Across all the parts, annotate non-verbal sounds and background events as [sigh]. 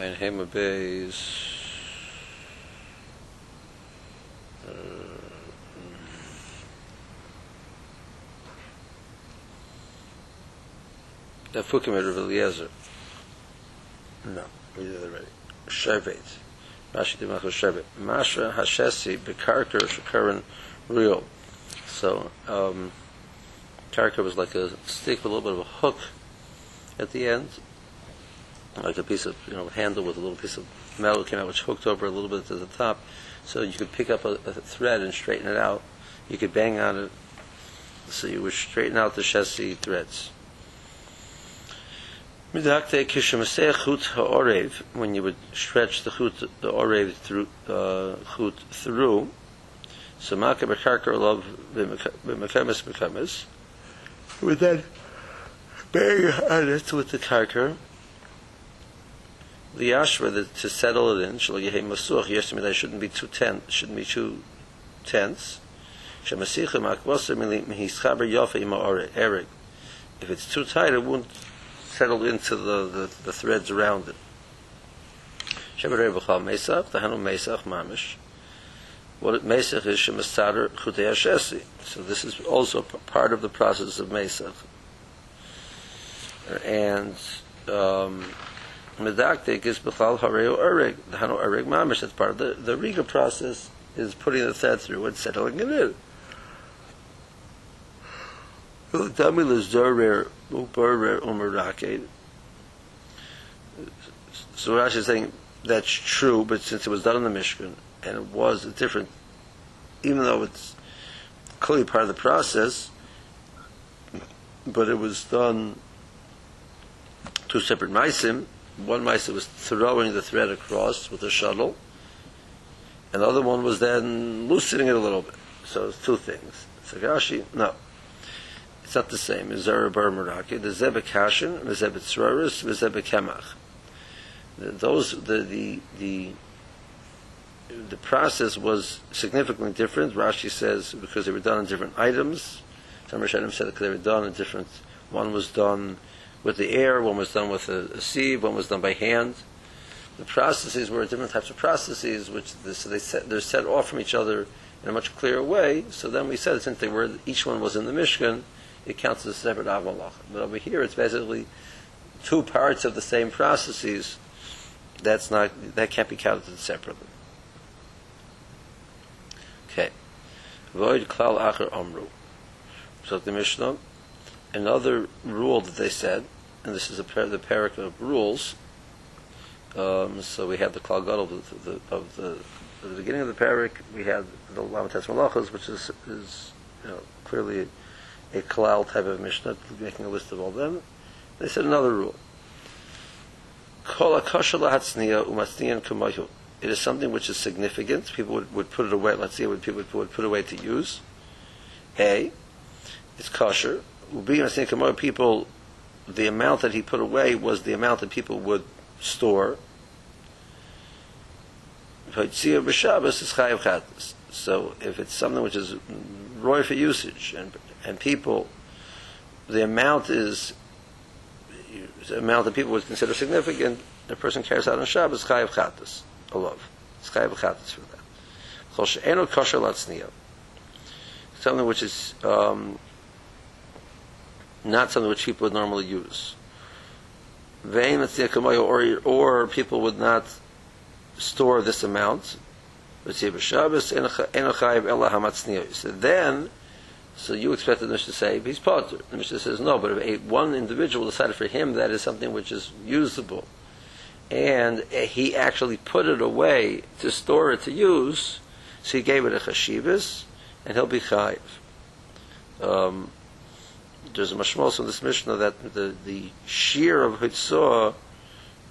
Ein Hema Beis. Uh, the Fukim of Eliezer. No, we did it already. Shevet. Rashi did Machal Shevet. Masha Hashesi, Bekarker Shakaran Real. So, um, karka was like a stick with a little bit of a hook at the end, like a piece of, you know, handle with a little piece of metal came out which hooked over a little bit to the top. So you could pick up a, a thread and straighten it out. You could bang on it so you would straighten out the chassis threads. Midakte kishamaseh chut ha'orev, when you would stretch the chut, the orev through, uh, chut through, so maka bekarker love b'mekamis b'kamis, would then bang on it with the karker, the ashra the, to settle it in shall yehi masuch yes me that shouldn't be too tense shouldn't be too tense. Shemasicha makvasa mili mihischaber yofa ima erik if it's too tight it won't settle into the, the, the threads around it. Shemerei b'chal mesach tahanu mesach mamish. What it mesach is shemasader chutei so this is also part of the process of mesach. And um, medaktik is b'chal hareu erig. The hano erig mamish. That's part of the the riga process. Is putting the thread through and settling it in. Dami lezorer uberer umeraket. So Rashi is saying that's true, but since it was done in the Mishkan and it was a different, even though it's clearly part of the process, but it was done two separate maisim, one Maisa was throwing the thread across with a shuttle, and the other one was then loosening it a little bit. So it's two things. Sagashi, no. It's not the same. Zara Bar Meraki. The Zebek Kashin, the Zebek Tzroris, the Zebek Kemach. Those, the, the, the, the process was significantly different. Rashi says because they were done in different items. Some Rishonim said because they were done in different. One was done with the air, one was done with a, a sieve, one was done by hand. The processes were different types of processes, which so they set, they're set off from each other in a much clearer way. So then we said since they were each one was in the Mishkan, it counts as a separate avalach. But over here, it's basically two parts of the same processes. That's not that can't be counted separately. Okay, void klal acher amru. So the Mishnah another rule that they said, and this is a par- the parak of rules. Um, so we had the klal gadol of the, of the the beginning of the parak. We had the lamates malachas, which is is you know, clearly a, a klal type of mishnah, making a list of all them. They said another rule. It is something which is significant. People would, would put it away. Let's see what people would, would put away to use. A, it's kosher being a people, the amount that he put away was the amount that people would store. So if it's something which is roy for usage and and people, the amount is the amount that people would consider significant. The person carries out on Shabbos chayav chatas, a love. It's chayav chatas for that. Something which is um, not something which people would normally use. Or, or people would not store this amount. So then, so you expect the Mishnah to say, he's potter. The Mishnah says, no, but if a, one individual decided for him that is something which is usable, and he actually put it away to store it to use, so he gave it a chashivas, and he'll be chayiv. Um, there's a mashmos in this Mishnah that the, the shear of Hitzah,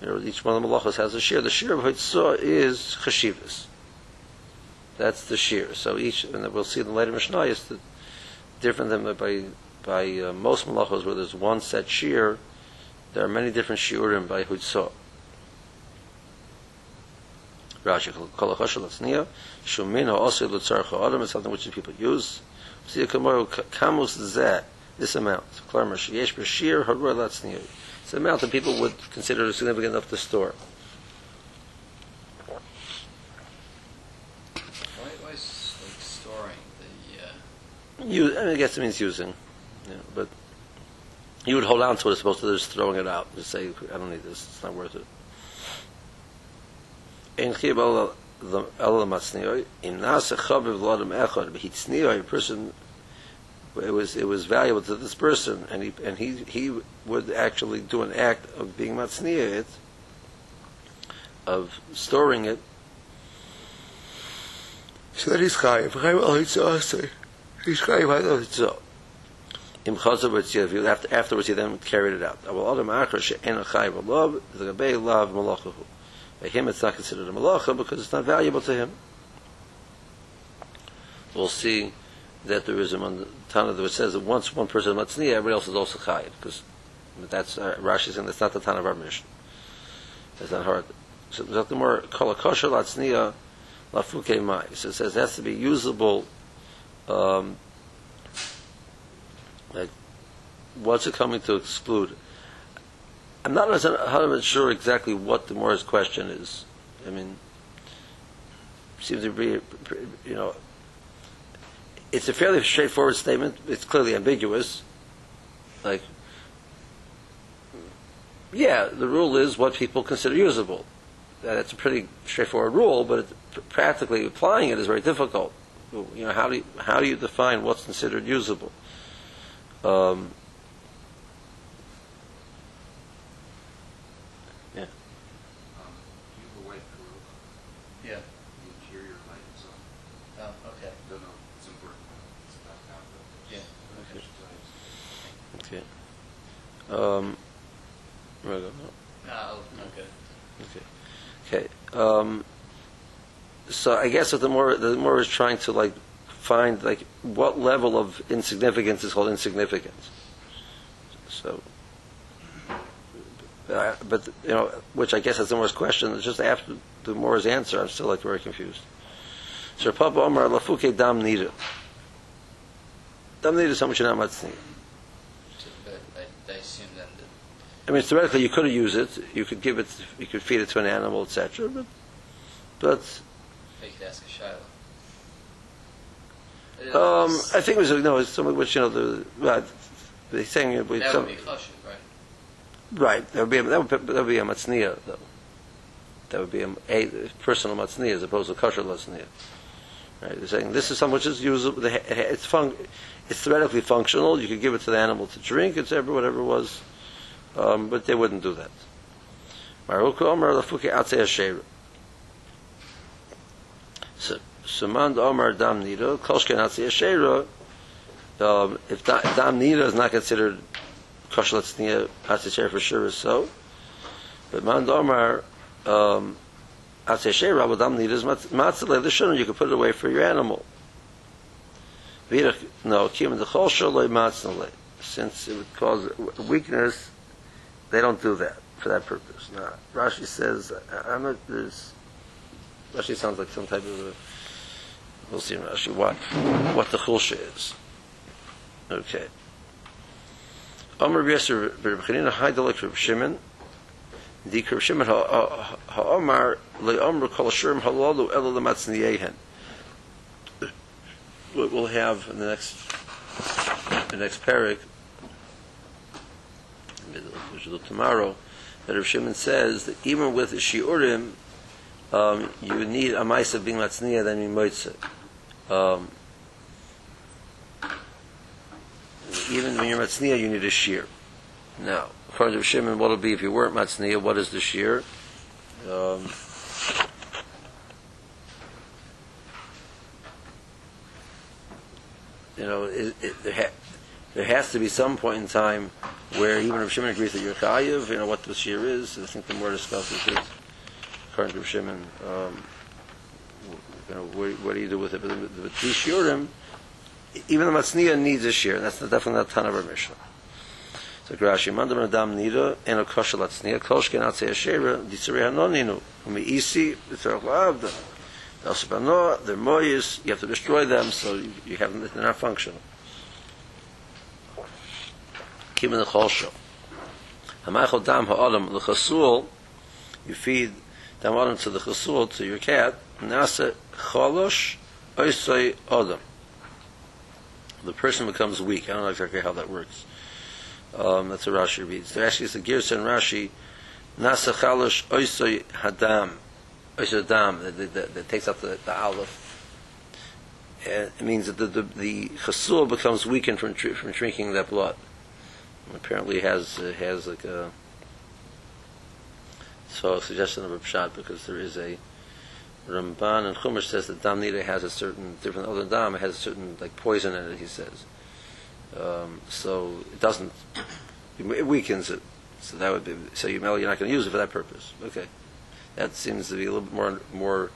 you know, each one of the malachas has a shear. The shear of Hitzah is chashivas. That's the shear. So each, and we'll see in the later Mishnah, is different than by by uh, most malachos where there's one set shear. There are many different shiurim by Hitzah. Rashi kol chashal atzniya shumina also l'tzarcha adam is something which the people use. See, kamus zeh this amount. It's the amount that people would consider significant enough to store. Why, is like, storing the? Uh, I, guess it means using, yeah, but you would hold on to it as opposed to just throwing it out. Just say, I don't need this; it's not worth it. El nasa. A person it was it was valuable to this person, and he and he he would actually do an act of being matzniya it, of storing it. So that he's chayiv. Chayiv al hitzah He's chayiv al hitzah. Im chazav v'tziyav. After afterwards, he then carried it out. Aval adam achar she'en chayiv alav the gabei lav malachahu. By him, it's not considered a malacha because it's not valuable to him. We'll see that there is a Tana that says that once one person is matzniya, everybody else is also chayiv because that's uh, Rashi saying that's not the Tana of our Mishnah. It's not hard. So nothing more kol kosher latzniya lafuke mai. So it says it has to be usable. Um, like, what's it coming to exclude? I'm not 100% sure exactly what the Morris question is. I mean, seems to be, you know, it's a fairly straightforward statement. It's clearly ambiguous. Like, yeah, the rule is what people consider usable. That's a pretty straightforward rule, but practically applying it is very difficult. You know, how do you, how do you define what's considered usable? Um, do you have a white Karuba? Yeah. The interior light is on. Oh, okay. No, no, it's important. It's about half the. Yeah. Okay. Okay. Um, right, no. No, okay. Okay. Um, so I guess what the more the more is trying to like find like what level of insignificance is called insignificance. So, uh, but you know, which I guess is the Moore's question. It's just after the Moore's answer, I'm still like very confused. So Papa Omar lafuke dam nida. Dam nida is how much you're not matzniya. So, but I, I assume then that I mean, theoretically, you could use it. You could give it. You could feed it to an animal, etc. But, but they could ask a Shiloh. Um, I think it was no, it's something which you know the they saying it with that some would be chashuv, right? right. That would be a, that would, that would be a matzniya though. That would be a, a personal matzniya as opposed to kosher matzniya. Right? They're saying this is something which is usable. It's fun, It's theoretically functional. You could give it to the animal to drink, etc. Whatever it was, um, but they wouldn't do that. Maruku Omer lafuke atzei asher. So Suman Omer Dam Nida, Kolshke Natsi Ashera, um, if da, Dam Nida is not considered Kosher Latzniya Atzi Asher for sure is so. But Man Omer, um, Atzi Ashera, but Dam Nida is Matzale, the Shunam, you can put it away for your animal. Vidach, no, Kim the Chosher Loi Matzale. Since it would cause weakness, they don't do that for that purpose. Now, Rashi says, I- I'm not, there's, Rashi sounds like some type of a, we'll see in Rashi what, what the chulsha is. Okay. HaOmar Kol Halalu Elo we'll have in the next the next parak which we'll do tomorrow that Reb Shimon says that even with the Shiurim um, you need a ma'isa being matzniya than mimoitze. Um, even when you're matzniya, you need a shear. Now, according to Rav Shimon, what'll be if you weren't matzniya? What is the shear? Um, you know, it, it, there, ha- there has to be some point in time where even if Shimon agrees that you're chayiv, you know what the shear is. I think the more discusses is according to Shimon, um, you know, what, what do you do with it? But, but these shiurim, even the matzniya needs a shear. That's definitely not ton of our Mishnah. So Rashi, mandam adam nida and a kosher latzniya kolshke natzei ashera ditzurei hanoninu umi isi ditzurei lavda. Elsabano, they're moyes, you have to destroy them, so you, you have they're not functional. Kim in the chosho. Hamachol dam ha'olam l'chasul, you feed dam ha'olam to the chasul, to your cat, nasa cholosh oisoi odam. the person becomes weak. I don't know exactly how that works. Um, that's what Rashi reads. There actually is a in Rashi, Nasa chalosh oisoi hadam, oisoi hadam, that, that, that, takes out the, the aleph. It means that the, the, the becomes weakened from, from drinking that blood. Apparently has, it has like a, so a suggestion of a pshat because there is a Ramban and Chumash says that dam nida has a certain different other dam has a certain like poison in it. He says, um, so it doesn't it weakens it. So that would be so you know you're not going to use it for that purpose. Okay, that seems to be a little bit more more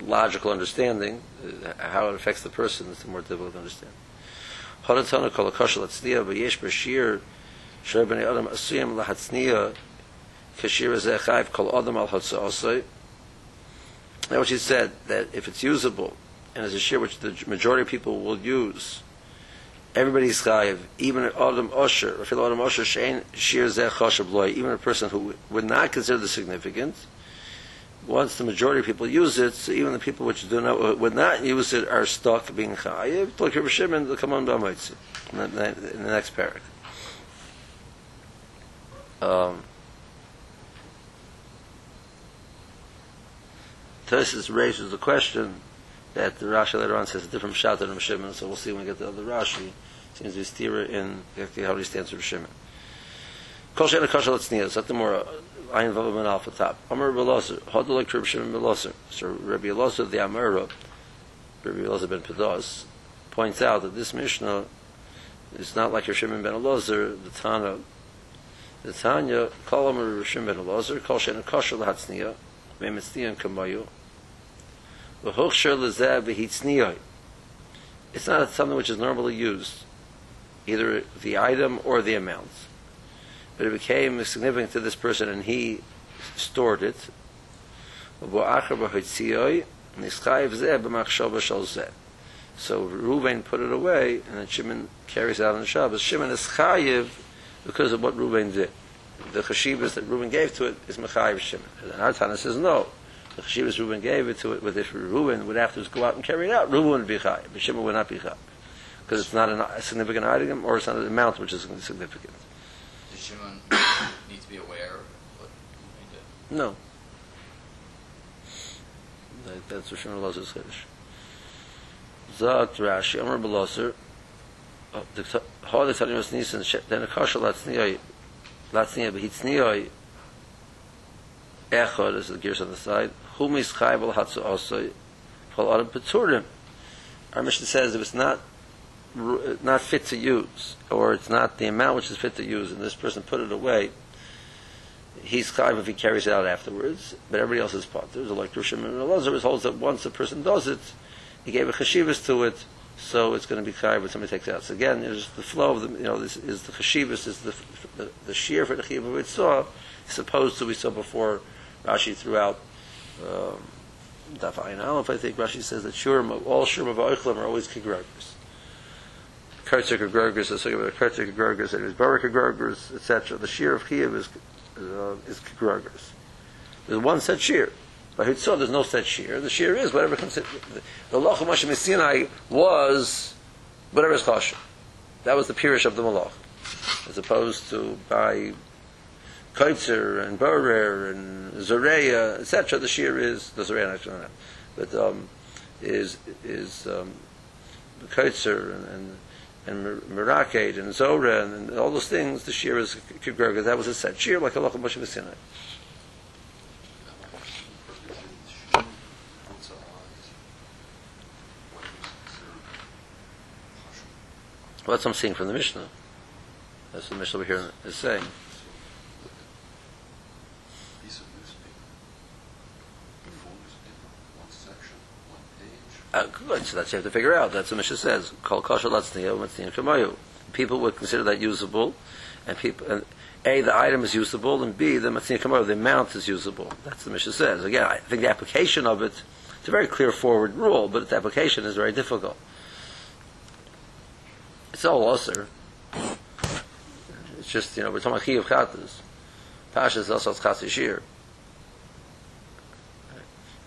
logical understanding. Uh, how it affects the person is more difficult to understand. Hadatana kol b'nei adam kol adam al. Now, what she said that if it's usable and is a share which the majority of people will use, everybody's chayiv, even an adam osher, or adam osher shir even a person who would not consider the significant, once the majority of people use it, so even the people which do not would not use it are stuck being chayiv. Like Rabbi Shimon, they'll come on b'amoitzi in the, next parak. Um, Tosis raises the question that the Rashi later on says a different shot than Shimon, so we'll see when we get the other Rashi. Seems to be stira in how he stands for Shimon. Kol the more ayin vav ben alpha top. Amar Beloser, hodel like Shimon Beloser. So Rabbi Beloser, the Amora, Rabbi Beloser ben Pedos, points out that this Mishnah is not like Rabbi Shimon ben Elazar, the Tana. The Tanya, kol amar Rabbi Shimon ben Elazar, kol she'ena kashal hatzniya, ve'metzniyan kamayu, v'hochsher lezeh v'hitzniyoi. It's not something which is normally used, either the item or the amount. But it became significant to this person and he stored it. So Reuven put it away, and then Shimon carries out on the Shabbos. Shimon is chayiv because of what Reuven did. The chashivas that Reuven gave to it is mechayiv Shimon. And our Tana says no. The chashivas Reuven gave it to it, but if Reuven would afterwards go out and carry it out, Reuven would be chayiv, but Shimon would not be chayiv. Because it's not a significant item, or it's not an amount which is significant. Shimon need to be aware of what he did? No. That, that's what Shimon Elazar's Chiddush. Zat Rashi, Amr Beloser, how the Tzadim was Nisan, then a kasha latznioi, latznioi, behitznioi, echad, is the gears on the side, whom is chaybal hatsu osoi, kol adam peturim. Our mission says if it's not not fit to use, or it's not the amount which is fit to use, and this person put it away, he's chayiv if he carries it out afterwards, but everybody else is part. There's a like Rishon and Elazar holds that once a person does it, he gave a chashivas to it, so it's going to be chayiv when somebody takes it out. So again, there's the flow of the, you know, this is the chashivas, is the, the, the shear for the chiyav of Itzah, supposed to, we saw before, Rashi threw out, um, Daf Ayin Aleph, I think Rashi says that shurim, all shurim of Oichlim are always kigragers. Kurtzik Gergers, the second about Kurtzik Gergers, and his Barak Gergers, etc. The shear of Kiev is uh, is Gergers. There's one set shear. By Hitzah, there's no set shear. The shear is whatever comes. in- The Loch of Moshe Sinai was whatever is kosher. That was the pirish of the Malach, as opposed to by Kaitzer and Borer and Zoreya, etc. The shear is the Zoreya actually not, but um, is is um, Kaitzer and, and and Meraked and Zora and, and all those things, the shear is Kibgerga. That was a set shear like a Loch of Moshe Sinai. Well, that's what I'm seeing from the Mishnah. That's what the Mishnah over here is saying. piece of newspaper. The full newspaper, one section, one page. Uh, good, so that's you have to figure out. That's what Mishnah says. Kol kosher kamayu. People would consider that usable, and people, and A, the item is usable, and B, the kamayu, the amount is usable. That's what Mishnah says. Again, I think the application of it, it's a very clear forward rule, but the application is very difficult. It's all usher. It's just, you know, we're talking about chiyuv chatas. Pasha is also chas.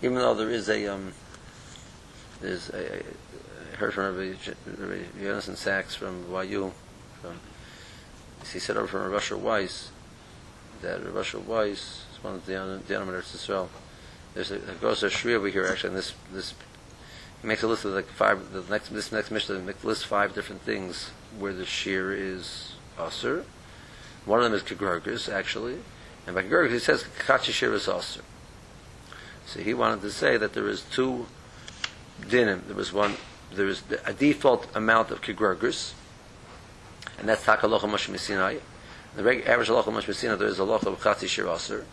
Even though there is a, um, there's a, a heard from Rabbi, Jonathan Sachs from YU. From, he said over from Asher Weiss that Asher Weiss is one of the denominators Israel. There's a, there goes a shri over here actually, and this this he makes a list of like five. The next this next Mishnah makes lists five different things where the shear is usher. One of them is kagurgus actually, and by kagurgus he says kachi shear is usher. So he wanted to say that there is two dinim. There was one. There is a default amount of kagurgus, and that's takalocha mashmi sinai. The reg- average halacha mashmi sinai there is a halacha of shear usher.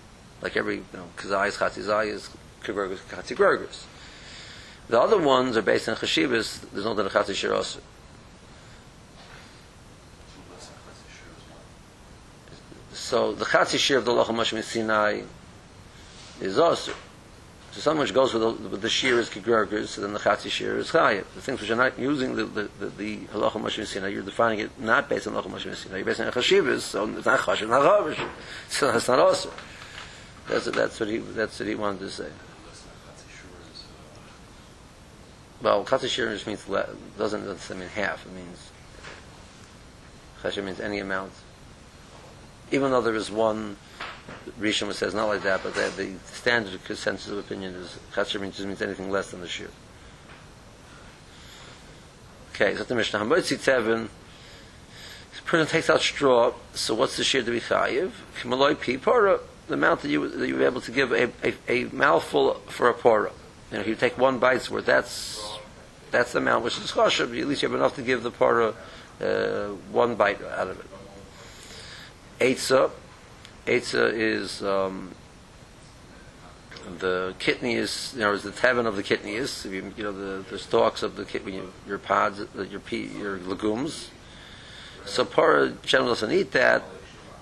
Like every you know, kazai is chatzai zai is kagurgus kachi gurgus. The other ones are based on chashivas. There's no denachatzi shiras. So the chatzi shir of the Lacham Mashmi Sinai is also. So so much goes with the, with the shir is kigurgers, so then the chatzi shir is chayiv. The things which are not using the the the, the halacha mashmi sinai, you're defining it not based on halacha mashmi sinai. You're based on chashivas, so it's not chashiv, not chavish. So that's not also. That's that's what he that's what he wanted to say. Well, chatzi shir just means le- doesn't necessarily mean half. It means chashiv means any amount. Even though there is one Rishon says not like that, but the, the standard consensus of opinion is chashiv means means anything less than the shir. Okay, so the Mishnah Hamoitzi Tevin. The person takes out straw. So what's the shir to be chayiv? Kimaloi pi pora. The amount that you that you were able to give a, a, a mouthful for a pora. You know, if you take one bite's worth, that's that's the amount which is chashiv. At least you have enough to give the pora uh, one bite out of it. Eitzah. Eitzah is um, the kidney is you know is the tevin of the kidney is you, you know the, the stalks of the kidney your, pods uh, your pea, your legumes. So para generally doesn't eat that.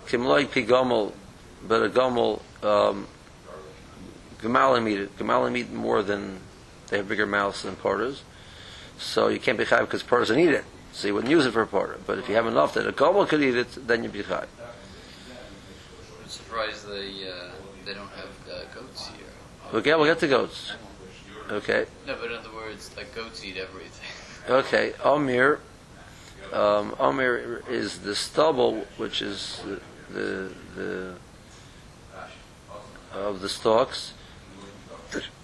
Kimloi pi gomel, but a gomel um, gemalim eat it. Gemalim eat more than they have bigger mouths than porters. So you can't be chayv because porters don't eat it. So you wouldn't use it for a porter. But if you have enough that a gomel could eat it, then you'd be chayv. I'm surprised they uh, they don't have uh, goats here. We'll get, we'll get the goats. Okay. No, but in other words, like goats eat everything. [laughs] Okay. Omir. Um, Omir is the stubble, which is the, the, the of the stalks.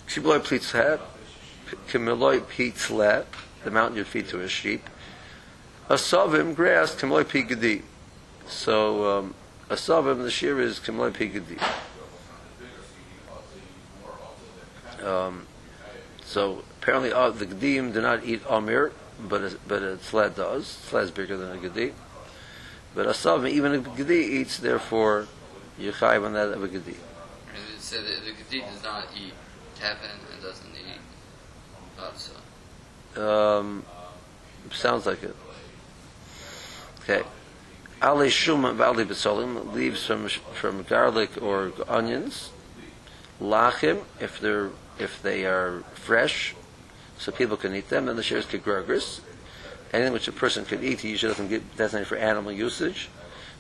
Kibloy pleats hat. Kimiloi peats lat. The mountain you feed to a sheep. Asavim grass. Kimiloi pigadi. So um, asavim the shear is kimiloi pigadi. Um, so apparently, uh, the Gedim do not eat Amir, but a, but a sled does. Sled is bigger than a Gedi. But a Savim, even a Gedi eats, therefore, you chayv on that of a said that the Gedi does not eat tevin and doesn't eat bavsa. Um, sounds like it. Okay. Ali Shuma Vali Besolim leaves from from garlic or onions. Lachim, if they're if they are fresh, so people can eat them, and the shares kigurgers. Anything which a person could eat, he usually doesn't get designated for animal usage.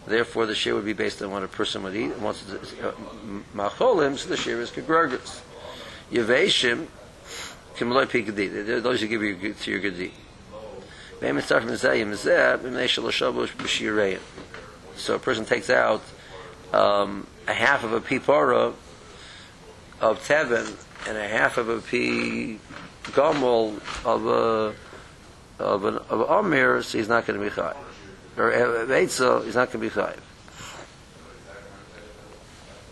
Therefore, the share would be based on what a person would eat. And once it's uh, macholim, so the share is kigurgers. Yeveshim, kimloi pigadi. Those you give your, to your gadi. So a person takes out um, a half of a pipora of tevin and a half of a pea gomel of a of an of amir, so he's not going to be chayiv. Or eitzah, he's not going to be chayiv.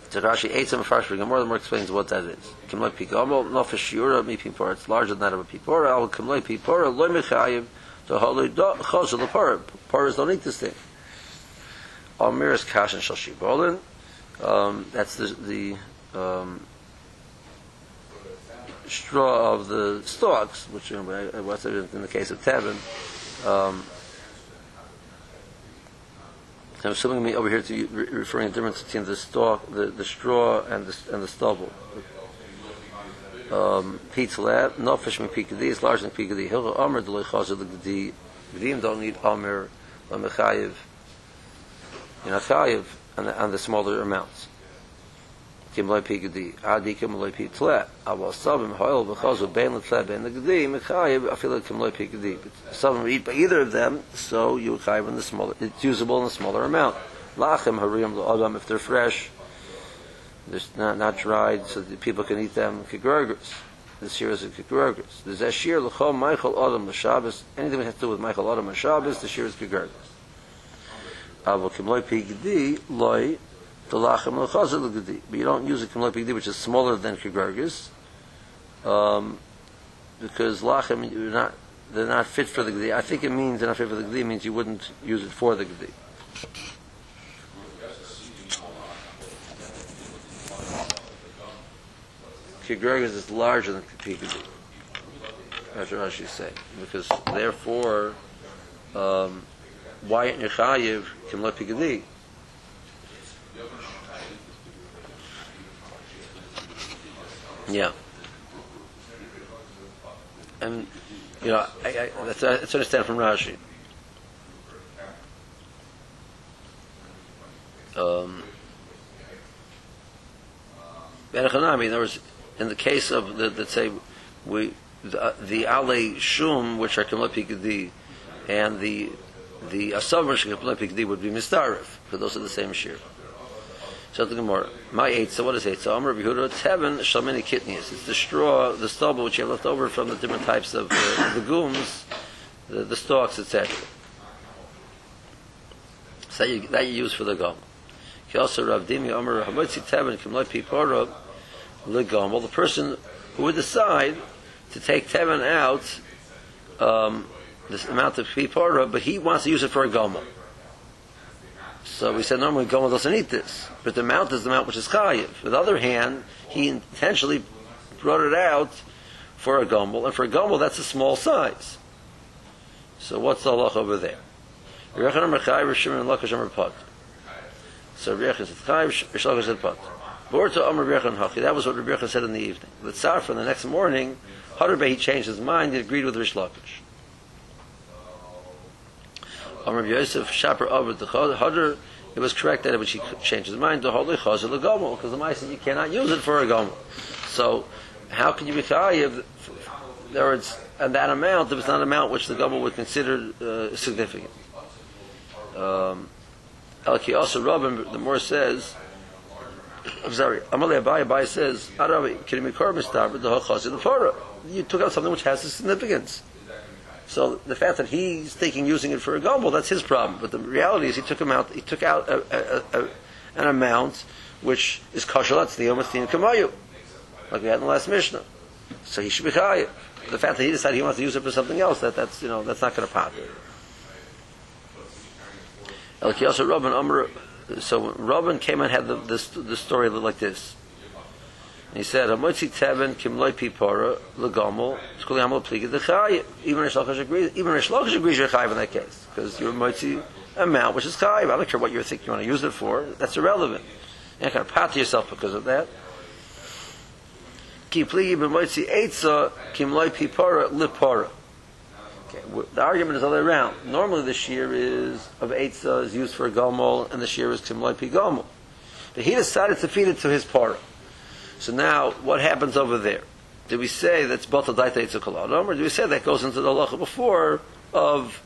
So Rashi eitzah mefarish more than more explains what that is. Kimloi pi gomel nofesh yura mi pipora. It's larger than that of a pipora. Al kimloi pipora loy mechayiv. So holy chosel the parah. Parahs don't eat this thing. Amir is kash and shal shibolin. Um, that's the the um, straw of the stalks, which you know, what's in the case of Tevin. Um, I'm assuming me over here to referring the difference between the stalk, the, the straw, and the and the stubble. um pizza lab no fish me pizza these large than pizza hill armor the cause of the the dream don't need armor on the khayev in a khayev and and the smaller amounts. Kim lay pizza the adi kim lay pizza lab. I was some the because of ben the lab the the me khayev i feel like kim lay pizza the but some eat by either of them so you khayev in the smaller it's usable in a smaller amount. Lachem harim the adam if they're fresh they're not, not dried so that people can eat them kigurgers the a kigurgers there's a shear l'chol michael adam l'shabbos anything that has to do with michael adam l'shabbos the shear is kigurgers aber kim loy pi gedi loy the lachem l'chazir l'gedi. But you don't use a kimloy pigdi, which is smaller than kigurgis, um, because lachem you're not they're not fit for the gedi. I think it means they're not fit for the gedi means you wouldn't use it for the gedi. Kigurgis is larger than pigdi. That's what Rashi say because therefore. Um, why in Yechayev kimloy pigdi? Yeah. And, you know, I, I, that's, that's understand from Rashi. Um, in other words, in the case of, the, let's say, we, the, Ale Shum, which are Kamla Pikadi, and the the Asav Kamla Pikadi would be Mistarif, because those are the same shear. So the Gemara, my eight. So what is eight? So Amr Yehuda, it's. Shalmini kitniyos. It's the straw, the stubble which you have left over from the different types of uh, legumes, the, the stalks, etc. So that you, that you use for the gum. He also Rav Dimi Amr Hamotzi Tevin Kimloi Pipora Legum. Well, the person who would decide to take Tevin out um, this amount of Pipora, but he wants to use it for a gum. So we said normally Gomer doesn't eat this, but the amount is the amount which is chayiv. On the other hand, he intentionally brought it out for a gomel, and for a gomel that's a small size. So what's the halach over there? So Rebbe said chayiv, Rishlach said pot. That was what Rebbe said in the evening. The Tzar from the next morning, Hadarbe he changed his mind. He agreed with Rish Lakish. Amr Yosef Shaper over the Hadar, it was correct that when she changed his mind, the holy chazer legomel, because the said you cannot use it for a gomel. So, how can you be chayiv? There is and that amount, if it's not an amount which the gomel would consider uh, significant. Um, El also Rabin, the more says, I'm sorry, Amalei Abai Abai says, Arabi, Kirimikor Mistaber, the Hochazi, the Torah. You took out something which has a significance. So the fact that he's thinking using it for a gomel, that's his problem. But the reality is he took him out. He took out a, a, a, an amount which is kosher. That's the omastin kamayu, like we had in the last mishnah. So he should be chayiv. The fact that he decided he wants to use it for something else, that that's you know that's not going to pop. So Robin came and had the, this, the story like this. He said, "Hamotzi tevin kimloi pipora legomel skuli amol pligi dechay." Even Rish Lakish agrees. Even Rish Lakish agrees you're chayiv in that case because you're motzi amount which is chayiv. I don't care what you think you want to use it for. That's irrelevant. You're not going to pat yourself because of that. Ki pligi b'motzi eitza kimloi pipora lipora. Okay, the argument is all the way around. Normally, the shear is of eitza is used for a gomel, and the shear is kimloi pi gomel. But he decided to feed it to his parah. So now, what happens over there? Do we say that's both a daita itzukaladam, or do we say that goes into the halacha before of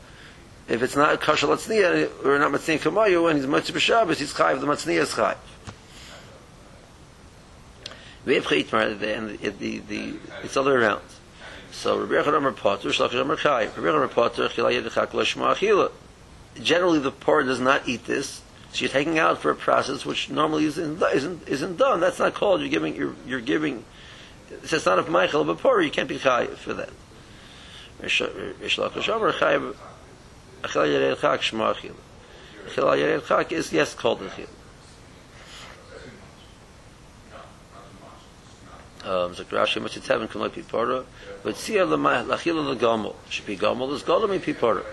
if it's not kasha latzniya or not matzniya kamayu and he's mitzvah b'shabbos, he's chayiv the matzniya is chayiv. We have chayitmar and the, the, the, it's way around. So Rabbi Yechon Amar Potter, Shlach Amar Chayiv. Rabbi Yechon Amar Potter, Chila Yedechak Lo Shema Achila. Generally, the poor does not eat this, so you're taking out for a process which normally isn't isn't, isn't done. That's not called. You're giving. You're, you're giving. It's it's not a Michael but poor. You can't be chayiv for that. is yes called a Um, so Rashi Mitzvah Tevin can be pipora, but Tzia lachila legomel should be gomel is golem pipora.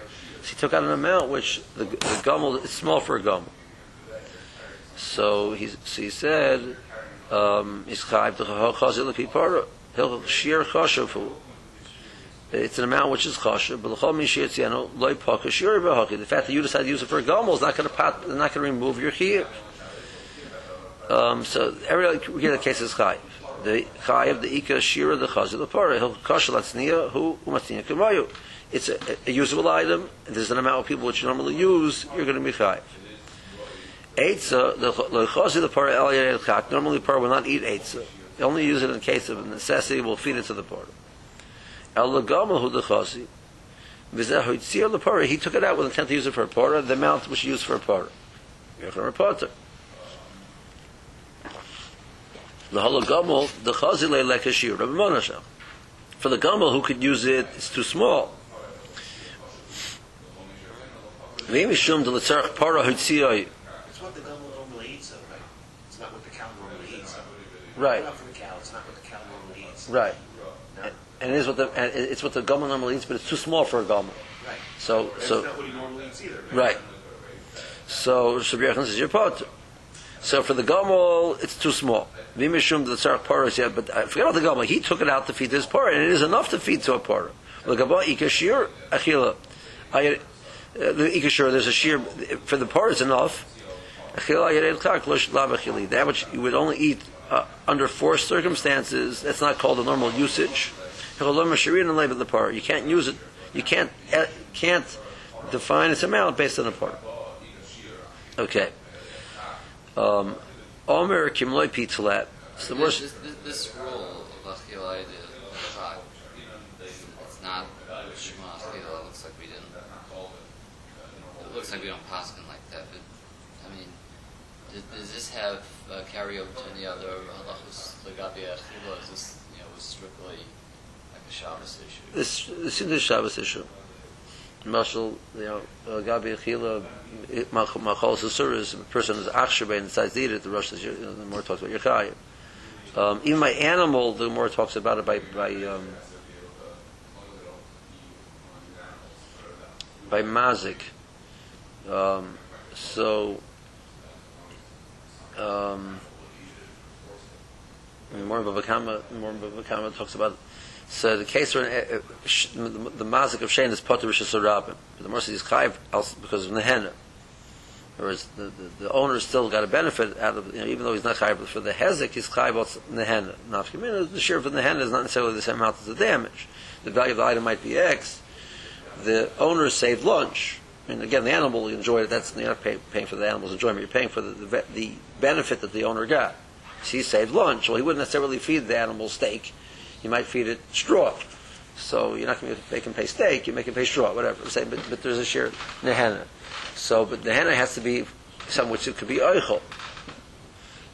So he took out an amount which the, the gomel is small for a gomel. So he, so he said, um, he's chayv to He'll shear chashav it's an amount which is chashav, but l'chol mishiyatziano loy paka shir b'haki. The fact that you decide to use it for a gomel is not going to not going to remove your chiyuv. Um, so every we get a case is chayiv. The chayiv, the ika shira, the chazir, the parah. He'll kashal atzniya, who umatzniya kamayu. It's a, a usable item. There's an amount of people which you normally use. You're going to be chayiv. Eitzah, the chazir, the parah, el chak. Normally, parah will not eat eitzah. They only use it in case of necessity. Will feed it to the parah. El lagamal hu the parah. He took it out with intent to use it for a parah. The amount which he used for a parah. You're going to report it. The hologamel, the chazile lekashir, Rabbi Monashel. For the gamel who could use it, it's too small. V'imishum de letzarech para hutziyoi. It's what the gummo normally eats, though, right? It's not what the cow normally eats. Right, Not for the cow, it's not what the cow normally eats. right. No? And it is what the and it's what the gamel normally eats, but it's too small for a gamel. Right. So It's so not what he normally eats either. right. So Rabbi Yochanan says you're pot. So for the gamel, it's too small. V'imishum de letzarech para yeah, but I forget about the gamel. He took it out to feed his parah, and it is enough to feed to a parah. L'gaba ikashir achila. Uh, the ikashir, there's a shear for the parah is enough. Achila yirei l'chak, lo shlav achili. That which you would only eat uh, under forced circumstances, that's not called a normal usage. The. You can't use it. You can't uh, can't define its amount based on the parah. Okay. Um, Omer kimloi pitzalat. So the This, this, this, rule of Achilai it's not Shema Achila. It looks like we didn't. It looks like we don't pass it like that. But I mean, does, does this have uh, carry over to any other halachos legabi Achila? Is this you know was strictly like a Shabbos issue? This this is the Shabbos issue. Marshal, you know, uh, Gabi Achila, Machol Susuris, a person is Achshabe and decides eat it, the Rosh says, the more talks about Yerchayim. Um, even my animal, the more talks about it by, by, um, by Mazik. Um, so, um, more Bava Kamma, more Bava Kamma talks about so the case where uh, the, the mazik of Shane is potter rishis rabim. But the mercy is chayv because of nehenna. Whereas the, the, the owner still got a benefit out of you know, even though he's not chayv, for the hezek he's also nehenna. Nafkamina, the share for the nehenna is not necessarily the same amount as the damage. The value of the item might be X. The owner saved lunch. I mean, again, the animal enjoyed it. That's you're not pay, paying for the animal's enjoyment. You're paying for the, the, the benefit that the owner got. So he saved lunch. Well, he wouldn't necessarily feed the animal steak you might feed it straw. So you're not going to make him pay steak, you make him pay straw, whatever. But, but there's a share nehenna. So, but nehenna has to be some which it could be oichel.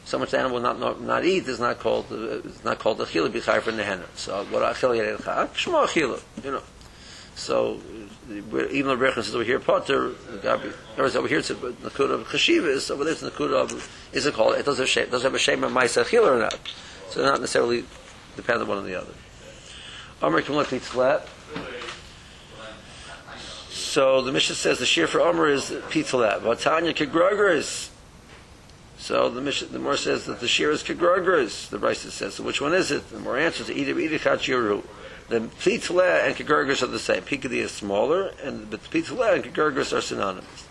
So much the animal not, not not eat is not called uh, it's not called achila b'chai for nehenna. So what achila yedei chak shma achila, you know. So even though Rechon says over here potter, Gabi, or over here it's a nakuda of chashiva is over there it's nakuda of is it called it doesn't have doesn't have a shame of ma'isa achila or not. So not necessarily dependent one on the other. Amr Kimlet eats flat. So the Mishnah says the shear for Amr is pitzalat. Vatanya kegrogers. So the Mishnah, the more says that the shear is kegrogers. The Brisa says. So which one is it? The more answers either idichat yiru. The pitzalat and kegrogers are the same. Pikadi is smaller, and but the pitzalat and kegrogers are synonymous.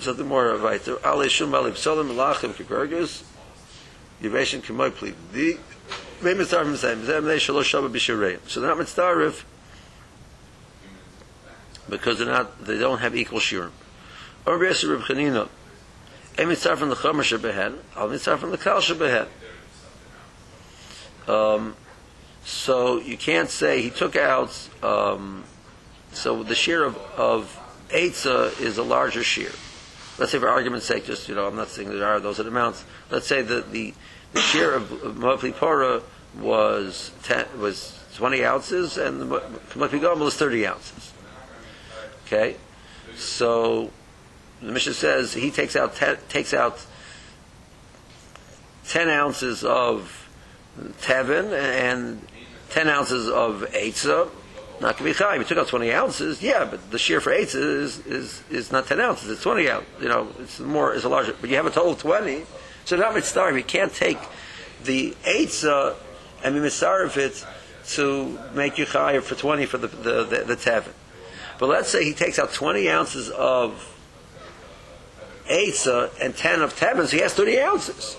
So the more right. So Ale shum alib solim lachim kegrogers. Yiveshin Kemoy Pli. The. Zem they shalosh b'shireim. So they're not mitzvah because they're not. They don't have equal shirim. Or Reb Chanina. Shebehen. Al shebehen. Um, so you can't say he took out. Um, so the shear of, of Eitzah is a larger shear. Let's say for argument's sake, just, you know, I'm not saying there are those amounts. Let's say that the, the share of Mavli Pora was 10, was 20 ounces and the Mavli Gomel was 30 ounces. Okay? So the Mishnah says he takes out 10, takes out 10 ounces of Tevin and 10 ounces of Eitzah not to be chayim. He took out 20 ounces, yeah, but the shear for eights is, is, is not 10 ounces, it's 20 ounces. You know, it's more, it's a larger, but you have a total of 20, so not mitzvah. You can't take the eights uh, and be mitzvah it to make you chayiv for 20 for the, the, the, the tevin. But let's say he takes out 20 ounces of Eitzah and 10 of Tevin, so he has 30 ounces.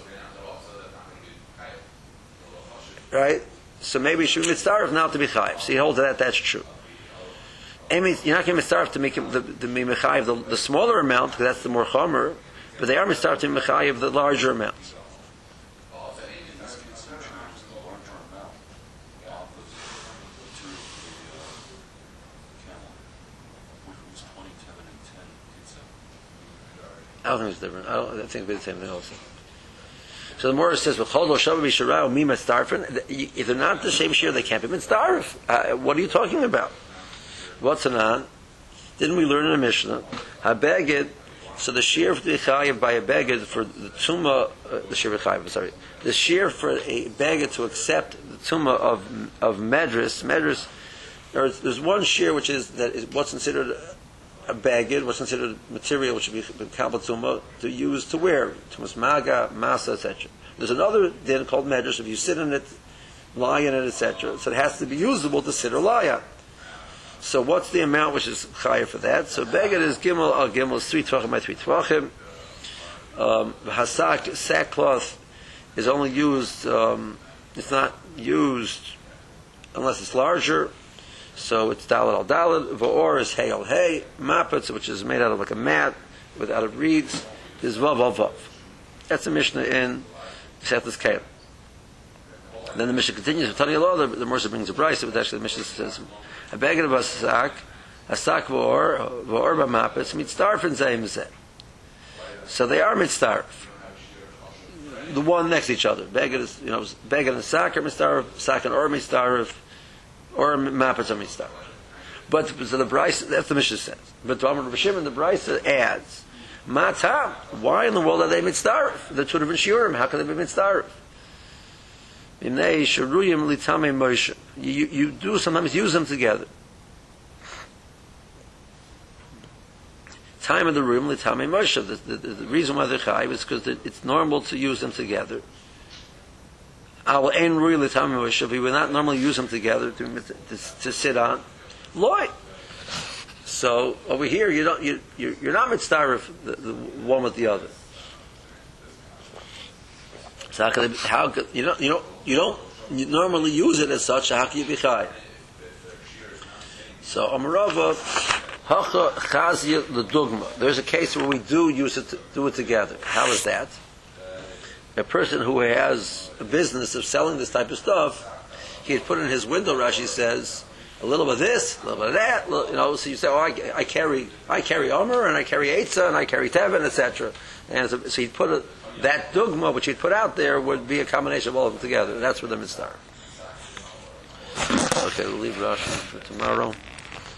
Right? So maybe he should be mitzaref now to be chayiv. So he holds that that's true. You're not going to mitzaref to make him the, the, the, the, the smaller amount, because that's the more chomer, but they are mitzaref to mechayiv the larger amounts. This conception is the larger amount offers to the uh, camel, which was 20, 10, and 10. I don't think it's different. I, don't, I think it'll be the same thing also. So the Morris says. If they're not the same share, they can't be mitzaref. Uh, what are you talking about? What's an on? Didn't we learn in the Mishnah? Habeged. So the shiur for the chayiv by a beged for the tuma, uh, the shiur for chayiv, sorry, the shiur for a beged to accept the tuma of of medris, medris. There's, there's one shiur which is that is what's considered a beged, what's considered material which should be kabbalah to use to wear, tumas maga, masa, etc. There's another din called medrash. If you sit in it, lie in it, etc. So it has to be usable to sit or lie on. So what's the amount which is higher for that? So beged is gimel al gimel is three tvachim by three tvachim. Um, hasak sackcloth is only used. Um, it's not used unless it's larger. So it's dalit al dalit. Va'or is hay al hay. Mapetz, which is made out of like a mat with out of reeds, is vav vav vav. That's the Mishnah in Sethus Kalim. Then the Mishnah continues with Tani Allah. The, the Mercer brings a price, but actually the Mishnah says a bag of a sack, a sack v'or v'or b'mapetz mitzdarfen zayim zeh. So they are mitzdarf. The one next to each other. Bag is you know bag and sack are mitzdarf, sack and or mitzdarf or Mappas or Mitzvah. But so the Braisa, that's the Mishnah says. But Ramah Shimon, the Braisa adds, Matam, why in the world are they mitzvah? The should have been shiurim. How can they be Moshe. You you do sometimes use them together. Time of the room litame Moshe. The, the, the, the reason why they're chayiv is because it's normal to use them together. Our ein rui l'tam Moshe, we would not normally use them together to, to, to sit on. Loy. So over here, you don't, you, you're, you're not mitzvah the, the one with the other. So how could, how could you don't, you don't, you don't normally use it as such. How can you be chay? So Amarava, hacha chazia ledugma. There's a case where we do use it, to, do it together. How is that? A person who has a business of selling this type of stuff, he had put in his window, Rashi says, a little bit of this, a little bit of that, you know, so you say, oh, I, I carry, I carry Omer, and I carry Eitzah, and I carry Tevin, etc. And so, so he'd put a, that dugma, which he'd put out there, would be a combination of all of them together. And That's where the mitzvah. Okay, we'll leave Rashi for tomorrow.